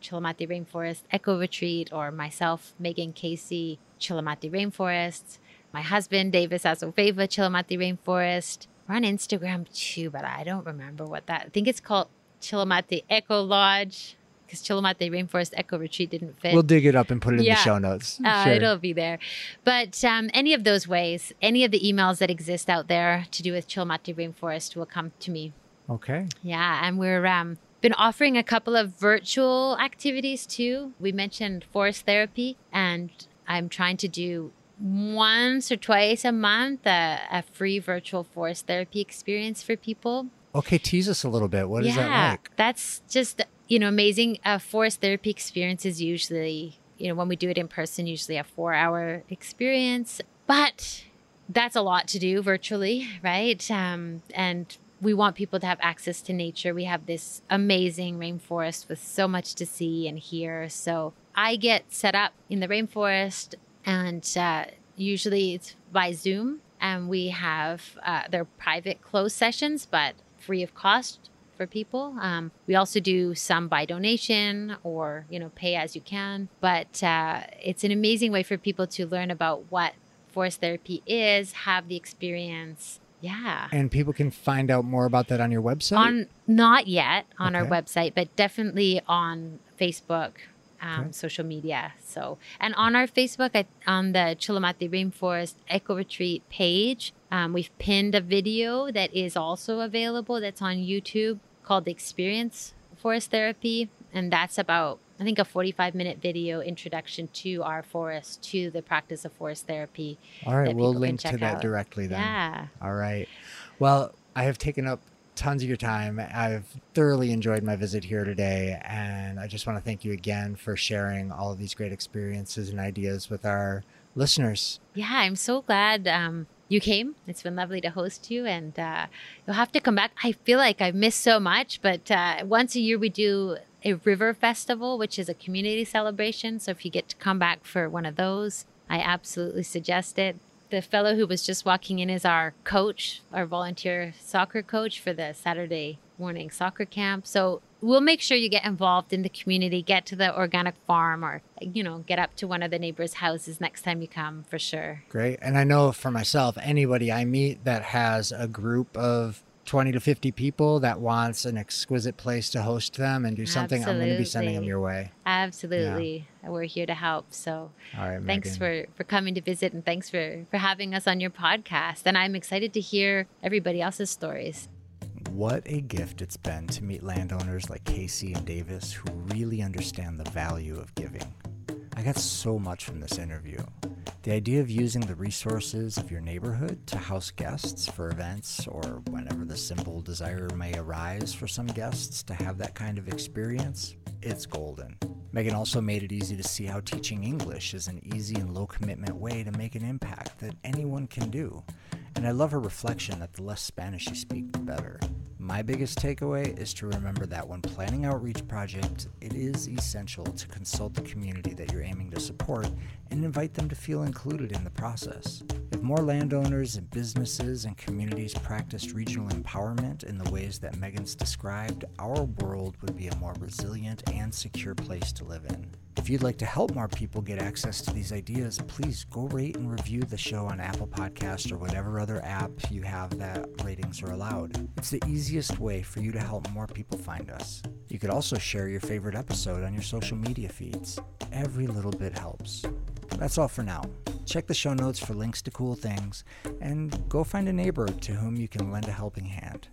Chilamate Rainforest Eco Retreat, or myself, Megan Casey, Chilamate Rainforest. My husband, Davis Azoveva, Chilamate Rainforest. We're on Instagram too, but I don't remember what that. I think it's called Chilamate Eco Lodge because Chilamate Rainforest Eco Retreat didn't fit. We'll dig it up and put it in Yeah. the show notes. Uh, Sure. It'll be there. But um, any of those ways, any of the emails that exist out there to do with Chilamate Rainforest will come to me. Okay. Yeah, and we're um, been offering a couple of virtual activities too. We mentioned forest therapy, and I'm trying to do once or twice a month a, a free virtual forest therapy experience for people. Okay, tease us a little bit. What What is that like? That's just, you know, amazing. A forest therapy experience is usually, you know, when we do it in person, usually a four hour experience. But that's a lot to do virtually, right? Um, and we want people to have access to nature. We have this amazing rainforest with so much to see and hear. So I get set up in the rainforest, and uh, usually it's by Zoom. And we have uh, they're private closed sessions, but free of cost for people. Um, we also do some by donation or you know pay as you can. But uh, it's an amazing way for people to learn about what forest therapy is, have the experience, Yeah. And people can find out more about that on your website? On not yet on our website, but definitely on Facebook, um, Okay. social media. So, and on our Facebook, I, on the Chilamate Rainforest Eco Retreat page, um, we've pinned a video that is also available. That's on YouTube called the "Experience Forest Therapy," and that's about I think a 45 minute video introduction to our forest, to the practice of forest therapy. All right, we'll link to check that directly then. Yeah. All right. Well, I have taken up tons of your time. I've thoroughly enjoyed my visit here today. And I just want to thank you again for sharing all of these great experiences and ideas with our listeners. Yeah, I'm so glad um, you came. It's been lovely to host you, and uh, you'll have to come back. I feel like I've missed so much, but uh, once a year we do a river festival, which is a community celebration. So if you get to come back for one of those, I absolutely suggest it. The fellow who was just walking in is our coach, our volunteer soccer coach for the Saturday morning soccer camp. So we'll make sure you get involved in the community, get to the organic farm, or, you know, get up to one of the neighbors' houses next time you come for sure. Great. And I know for myself, anybody I meet that has a group of 20 to 50 people that wants an exquisite place to host them and do something, I'm going to be sending them your way. Absolutely. We're here to help. So right, thanks for, for coming to visit and thanks for, for having us on your podcast. And I'm excited to hear everybody else's stories. What a gift it's been to meet landowners like Casey and Davis who really understand the value of giving. I got so much from this interview. The idea of using the resources of your neighborhood to house guests for events or whenever the simple desire may arise for some guests to have that kind of experience, it's golden. Megan also made it easy to see how teaching English is an easy and low commitment way to make an impact that anyone can do. And I love her reflection that the less Spanish you speak, the better. My biggest takeaway is to remember that when planning outreach projects, it is essential to consult the community that you're aiming to support and invite them to feel included in the process. If more landowners and businesses and communities practiced regional empowerment in the ways that Megan's described, our world would be a more resilient and secure place to live in. If you'd like to help more people get access to these ideas, please go rate and review the show on Apple Podcast or whatever other app you have that ratings are allowed. It's the easiest way for you to help more people find us. You could also share your favorite episode on your social media feeds. Every little bit helps. That's all for now. Check the show notes for links to cool things and go find a neighbor to whom you can lend a helping hand.